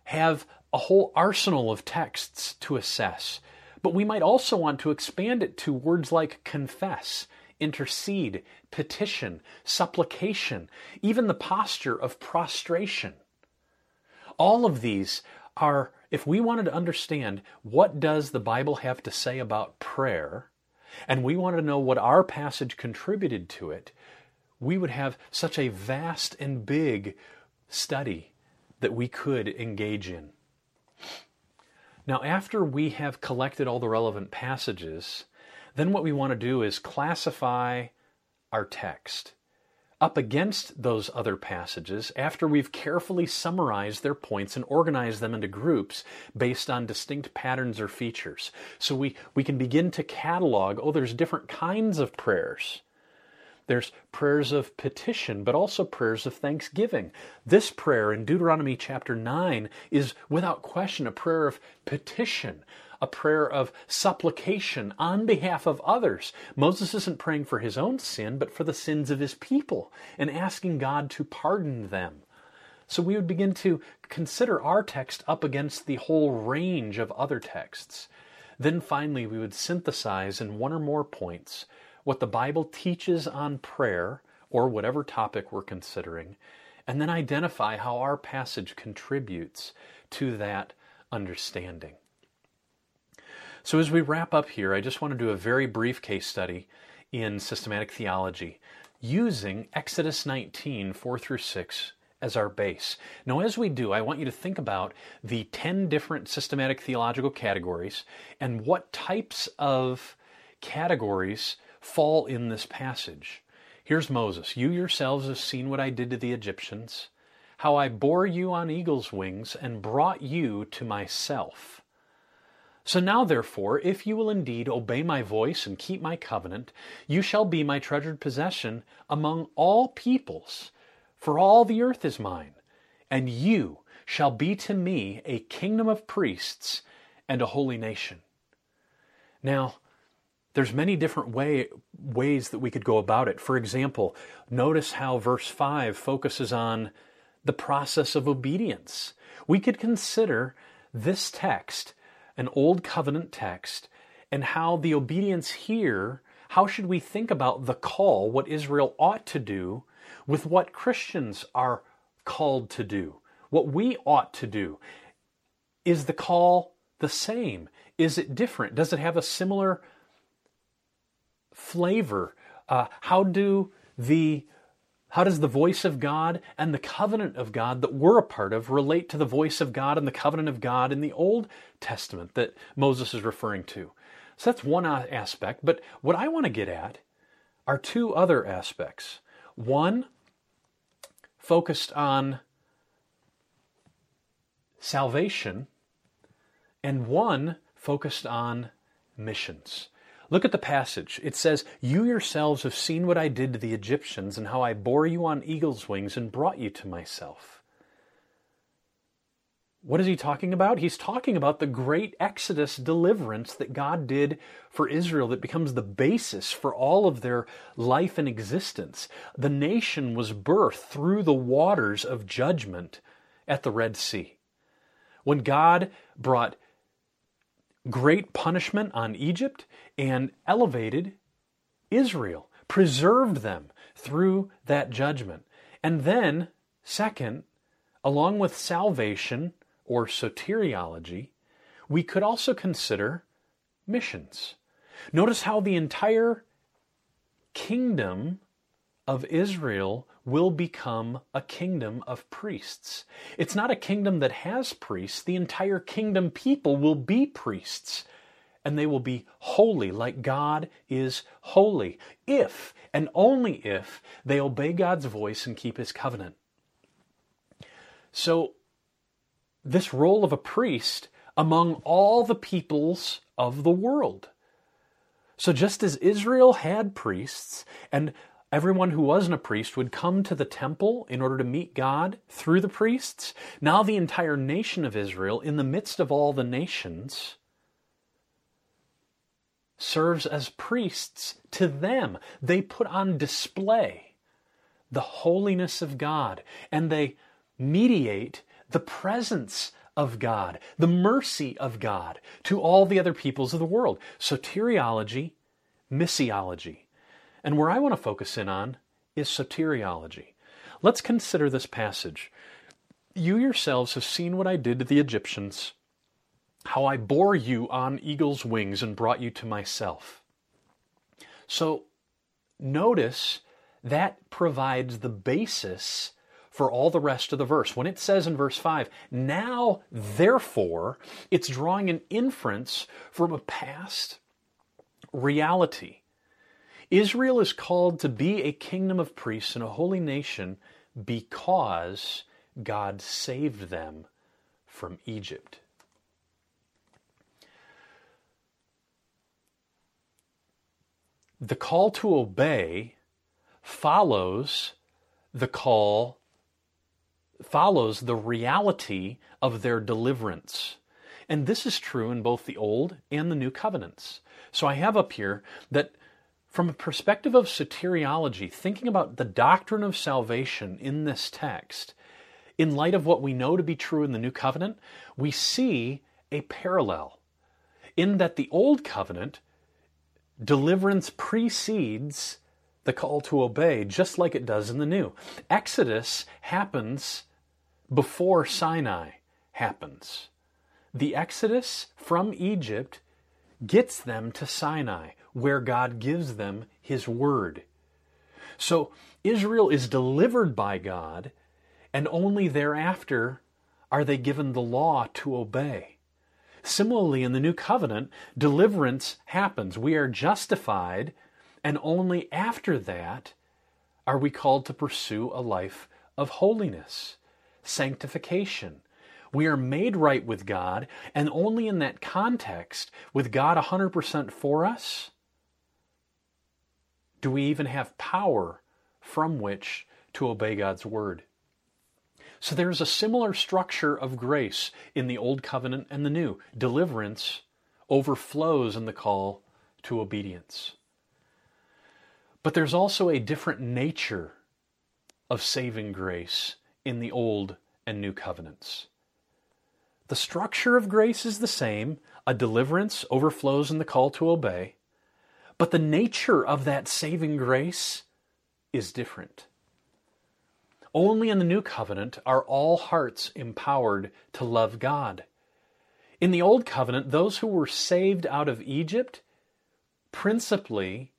have a whole arsenal of texts to assess. But we might also want to expand it to words like confess, intercede, petition, supplication, even the posture of prostration. All of these are if we wanted to understand what does the Bible have to say about prayer, and we wanted to know what our passage contributed to it, we would have such a vast and big study that we could engage in. Now, after we have collected all the relevant passages, then what we want to do is classify our text up against those other passages after we've carefully summarized their points and organized them into groups based on distinct patterns or features. So we, we can begin to catalog oh, there's different kinds of prayers. There's prayers of petition, but also prayers of thanksgiving. This prayer in Deuteronomy chapter 9 is without question a prayer of petition, a prayer of supplication on behalf of others. Moses isn't praying for his own sin, but for the sins of his people and asking God to pardon them. So we would begin to consider our text up against the whole range of other texts. Then finally, we would synthesize in one or more points what the Bible teaches on prayer or whatever topic we're considering, and then identify how our passage contributes to that understanding. So, as we wrap up here, I just want to do a very brief case study in systematic theology using Exodus 19, 4 through 6 as our base. Now, as we do, I want you to think about the 10 different systematic theological categories and what types of categories fall in this passage. Here's Moses. You yourselves have seen what I did to the Egyptians, how I bore you on eagle's wings and brought you to myself. So now, therefore, if you will indeed obey my voice and keep my covenant, you shall be my treasured possession among all peoples, for all the earth is mine, and you shall be to me a kingdom of priests and a holy nation. Now, there's many different way, ways that we could go about it. For example, notice how verse 5 focuses on the process of obedience. We could consider this text an old covenant text and how the obedience here, how should we think about the call, what Israel ought to do, with what Christians are called to do, what we ought to do? Is the call the same? Is it different? Does it have a similar flavor? Uh, how do the how does the voice of God and the covenant of God that we're a part of relate to the voice of God and the covenant of God in the Old Testament that Moses is referring to? So that's one aspect. But what I want to get at are two other aspects. One focused on salvation, and one focused on missions. Look at the passage. It says, You yourselves have seen what I did to the Egyptians and how I bore you on eagle's wings and brought you to myself. What is he talking about? He's talking about the great Exodus deliverance that God did for Israel that becomes the basis for all of their life and existence. The nation was birthed through the waters of judgment at the Red Sea. When God brought great punishment on Egypt and elevated Israel, preserved them through that judgment. And then, second, along with salvation or soteriology, we could also consider missions. Notice how the entire kingdom of Israel will become a kingdom of priests. It's not a kingdom that has priests. The entire kingdom people will be priests and they will be holy like God is holy if and only if they obey God's voice and keep his covenant. So, this role of a priest among all the peoples of the world. So, just as Israel had priests, and Everyone who wasn't a priest would come to the temple in order to meet God through the priests. Now, the entire nation of Israel, in the midst of all the nations, serves as priests to them. They put on display the holiness of God and they mediate the presence of God, the mercy of God to all the other peoples of the world. Soteriology, missiology. And where I want to focus in on is soteriology. Let's consider this passage. You yourselves have seen what I did to the Egyptians, how I bore you on eagle's wings and brought you to myself. So notice that provides the basis for all the rest of the verse. When it says in verse 5, now therefore, it's drawing an inference from a past reality. Israel is called to be a kingdom of priests and a holy nation because God saved them from Egypt. The call to obey follows the call follows the reality of their deliverance. And this is true in both the Old and the New Covenants. So I have up here that from a perspective of soteriology, thinking about the doctrine of salvation in this text, in light of what we know to be true in the New Covenant, we see a parallel in that the Old Covenant, deliverance precedes the call to obey, just like it does in the New. Exodus happens before Sinai happens. The Exodus from Egypt gets them to Sinai where God gives them His Word. So Israel is delivered by God, and only thereafter are they given the law to obey. Similarly, in the New Covenant, deliverance happens. We are justified, and only after that are we called to pursue a life of holiness, sanctification, we are made right with God, and only in that context, with God 100% for us, do we even have power from which to obey God's word. So there's a similar structure of grace in the Old Covenant and the New. Deliverance overflows in the call to obedience. But there's also a different nature of saving grace in the Old and New Covenants. The structure of grace is the same. A deliverance overflows in the call to obey. But the nature of that saving grace is different. Only in the new covenant are all hearts empowered to love God. In the old covenant, those who were saved out of Egypt principally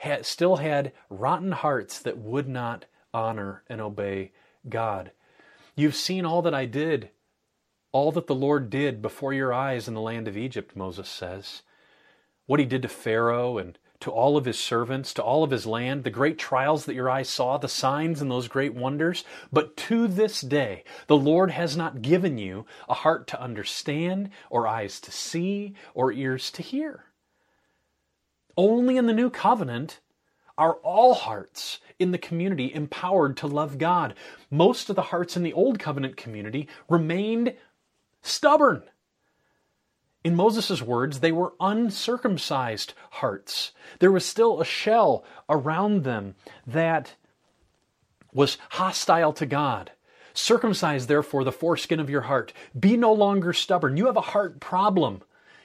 had, still had rotten hearts that would not honor and obey God. You've seen all that I did, all that the Lord did before your eyes in the land of Egypt, Moses says. What he did to Pharaoh and to all of his servants, to all of his land, the great trials that your eyes saw, the signs and those great wonders. But to this day, the Lord has not given you a heart to understand, or eyes to see, or ears to hear. Only in the new covenant are all hearts in the community empowered to love God. Most of the hearts in the old covenant community remained stubborn. In Moses' words, they were uncircumcised hearts. There was still a shell around them that was hostile to God. Circumcise, therefore, the foreskin of your heart. Be no longer stubborn. You have a heart problem.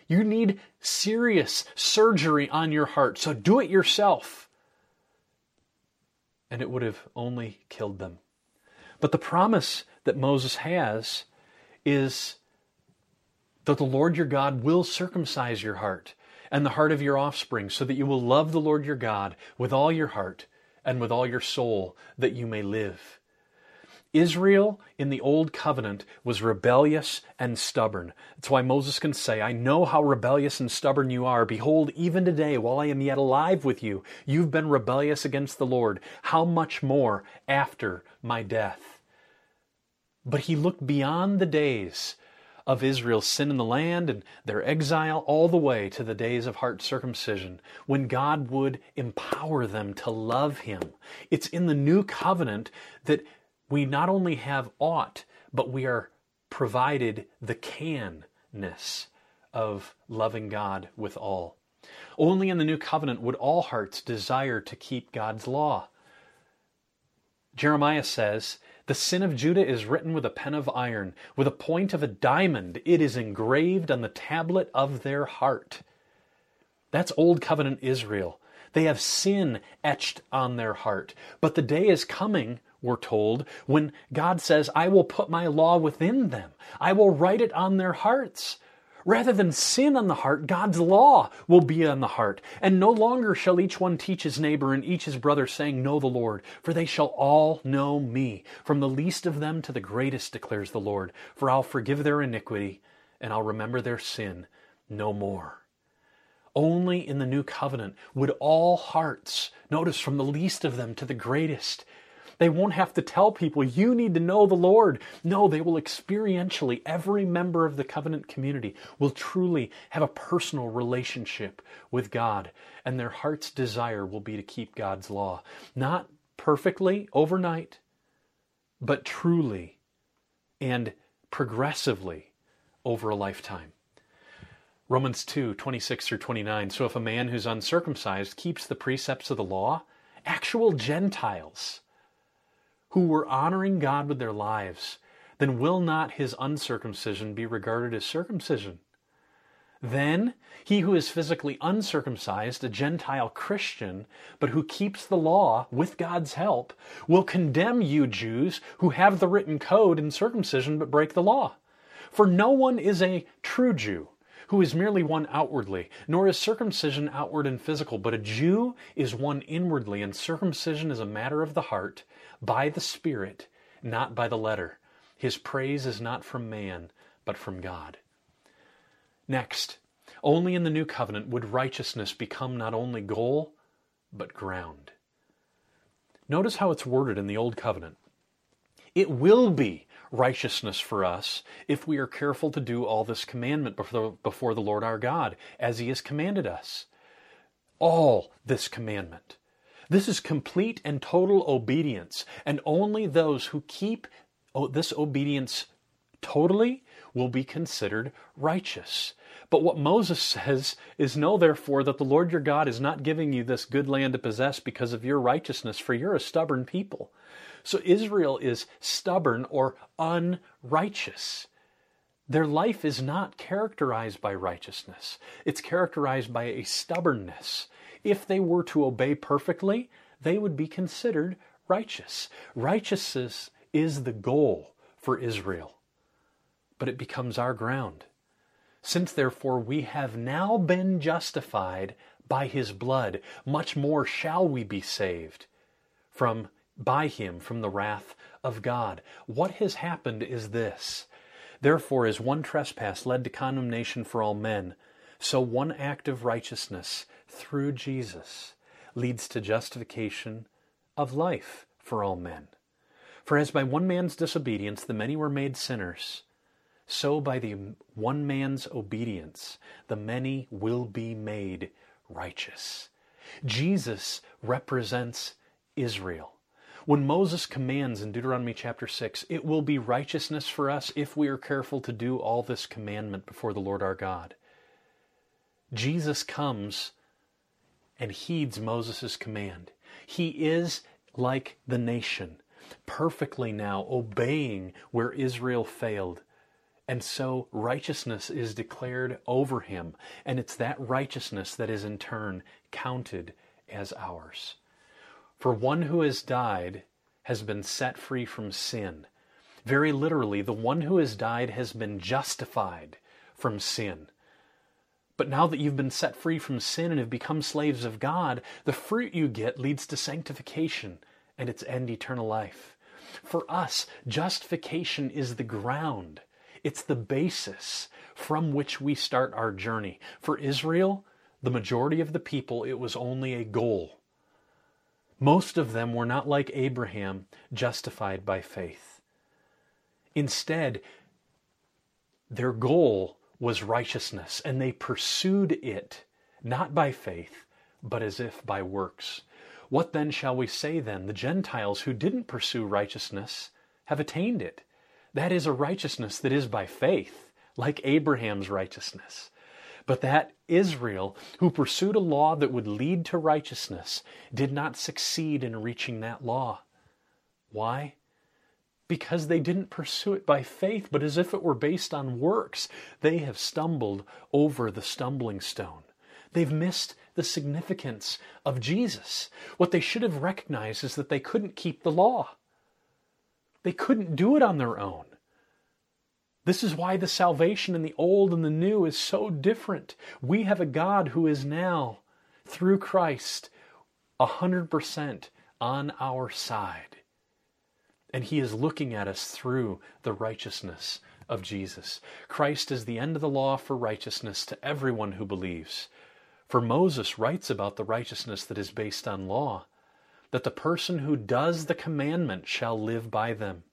You need serious surgery on your heart, so do it yourself. And it would have only killed them. But the promise that Moses has is that the Lord your God will circumcise your heart and the heart of your offspring, so that you will love the Lord your God with all your heart and with all your soul, that you may live. Israel in the Old Covenant was rebellious and stubborn. That's why Moses can say, I know how rebellious and stubborn you are. Behold, even today, while I am yet alive with you, you've been rebellious against the Lord. How much more after my death? But he looked beyond the days of Israel's sin in the land and their exile all the way to the days of heart circumcision when God would empower them to love Him. It's in the new covenant that we not only have ought, but we are provided the canness of loving God with all. Only in the new covenant would all hearts desire to keep God's law. Jeremiah says, The sin of Judah is written with a pen of iron, with a point of a diamond. It is engraved on the tablet of their heart. That's Old Covenant Israel. They have sin etched on their heart. But the day is coming we're told, when God says, I will put my law within them, I will write it on their hearts. Rather than sin on the heart, God's law will be on the heart. And no longer shall each one teach his neighbor and each his brother, saying, Know the Lord, for they shall all know me, from the least of them to the greatest, declares the Lord. For I'll forgive their iniquity, and I'll remember their sin no more. Only in the new covenant would all hearts, notice from the least of them to the greatest, they won't have to tell people, you need to know the Lord. No, they will experientially, every member of the covenant community will truly have a personal relationship with God, and their heart's desire will be to keep God's law. Not perfectly overnight, but truly and progressively over a lifetime. Romans 2 26 through 29. So if a man who's uncircumcised keeps the precepts of the law, actual Gentiles, who were honoring God with their lives, then will not his uncircumcision be regarded as circumcision? Then he who is physically uncircumcised, a Gentile Christian, but who keeps the law with God's help, will condemn you Jews who have the written code in circumcision but break the law. For no one is a true Jew who is merely one outwardly, nor is circumcision outward and physical, but a Jew is one inwardly, and circumcision is a matter of the heart, by the Spirit, not by the letter. His praise is not from man, but from God. Next, only in the new covenant would righteousness become not only goal, but ground. Notice how it's worded in the Old Covenant. It will be righteousness for us if we are careful to do all this commandment before the Lord our God, as He has commanded us. All this commandment. This is complete and total obedience, and only those who keep oh, this obedience totally will be considered righteous. But what Moses says is know therefore that the Lord your God is not giving you this good land to possess because of your righteousness, for you're a stubborn people. So Israel is stubborn or unrighteous. Their life is not characterized by righteousness. It's characterized by a stubbornness. If they were to obey perfectly, they would be considered righteous. Righteousness is the goal for Israel, but it becomes our ground. Since therefore we have now been justified by his blood, much more shall we be saved from by him from the wrath of God. What has happened is this. Therefore, as one trespass led to condemnation for all men, so one act of righteousness through Jesus leads to justification of life for all men. For as by one man's disobedience the many were made sinners, so by the one man's obedience the many will be made righteous. Jesus represents Israel. When Moses commands in Deuteronomy chapter 6, it will be righteousness for us if we are careful to do all this commandment before the Lord our God. Jesus comes and heeds Moses' command. He is like the nation, perfectly now obeying where Israel failed. And so righteousness is declared over him, and it's that righteousness that is in turn counted as ours. For one who has died has been set free from sin. Very literally, the one who has died has been justified from sin. But now that you've been set free from sin and have become slaves of God, the fruit you get leads to sanctification and its end eternal life. For us, justification is the ground, it's the basis from which we start our journey. For Israel, the majority of the people, it was only a goal. Most of them were not like Abraham, justified by faith. Instead, their goal was righteousness, and they pursued it not by faith, but as if by works. What then shall we say then? The Gentiles who didn't pursue righteousness have attained it. That is a righteousness that is by faith, like Abraham's righteousness. But that Israel, who pursued a law that would lead to righteousness, did not succeed in reaching that law. Why? Because they didn't pursue it by faith, but as if it were based on works. They have stumbled over the stumbling stone. They've missed the significance of Jesus. What they should have recognized is that they couldn't keep the law. They couldn't do it on their own. This is why the salvation in the old and the new is so different. We have a God who is now, through Christ, 100% on our side. And he is looking at us through the righteousness of Jesus. Christ is the end of the law for righteousness to everyone who believes. For Moses writes about the righteousness that is based on law, that the person who does the commandment shall live by them.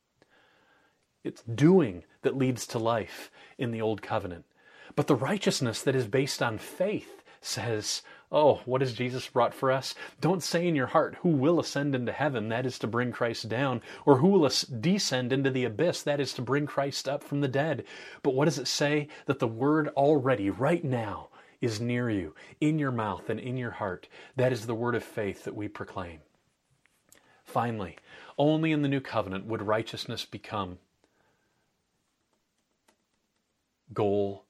It's doing that leads to life in the Old Covenant. But the righteousness that is based on faith says, Oh, what has Jesus brought for us? Don't say in your heart, Who will ascend into heaven? That is to bring Christ down. Or who will descend into the abyss? That is to bring Christ up from the dead. But what does it say? That the word already, right now, is near you, in your mouth and in your heart. That is the word of faith that we proclaim. Finally, only in the new covenant would righteousness become goal,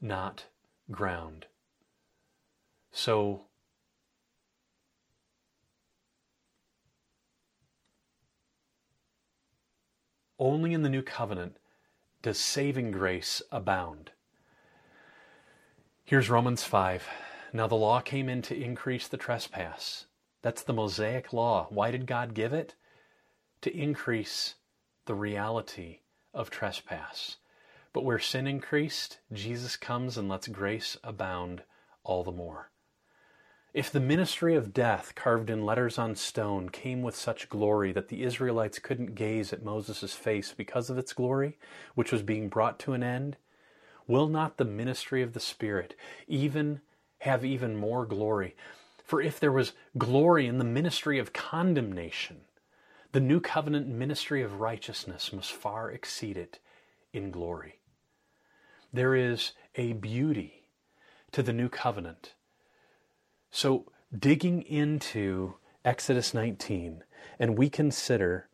not ground. So, only in the new covenant does saving grace abound. Here's Romans 5. Now the law came in to increase the trespass. That's the Mosaic law. Why did God give it? To increase the reality of trespass. But where sin increased, Jesus comes and lets grace abound all the more. If the ministry of death carved in letters on stone came with such glory that the Israelites couldn't gaze at Moses' face because of its glory, which was being brought to an end, will not the ministry of the Spirit even have even more glory? For if there was glory in the ministry of condemnation, the new covenant ministry of righteousness must far exceed it in glory. There is a beauty to the new covenant so, digging into Exodus 19, and we consider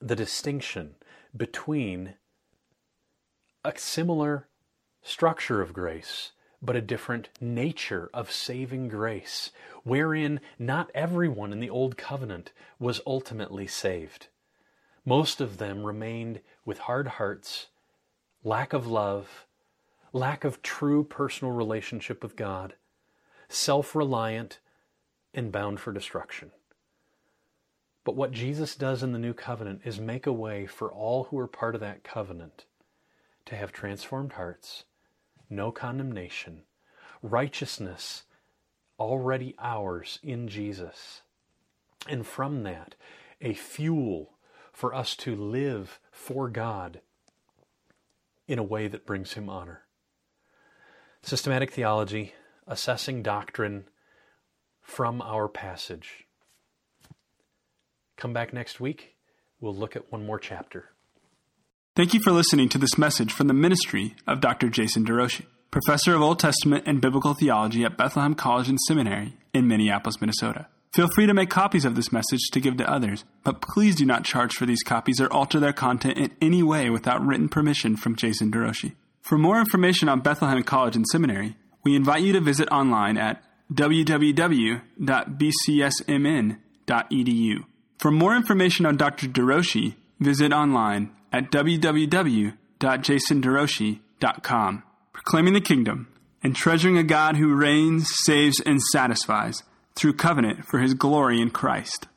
the distinction between a similar structure of grace, but a different nature of saving grace, wherein not everyone in the Old Covenant was ultimately saved. Most of them remained with hard hearts, lack of love, lack of true personal relationship with God, self reliant, and bound for destruction. But what Jesus does in the new covenant is make a way for all who are part of that covenant to have transformed hearts, no condemnation, righteousness already ours in Jesus. And from that, a fuel for us to live for God in a way that brings Him honor. Systematic theology, assessing doctrine from our passage. Come back next week. We'll look at one more chapter. Thank you for listening to this message from the ministry of Dr. Jason DeRouchie, professor of Old Testament and Biblical Theology at Bethlehem College and Seminary in Minneapolis, Minnesota. Feel free to make copies of this message to give to others, but please do not charge for these copies or alter their content in any way without written permission from Jason DeRouchie. For more information on Bethlehem College and Seminary, we invite you to visit online at www.bcsmn.edu. For more information on Dr. DeRouchie, visit online at www.jasonderouchie.com. Proclaiming the kingdom and treasuring a God who reigns, saves, and satisfies through covenant for his glory in Christ.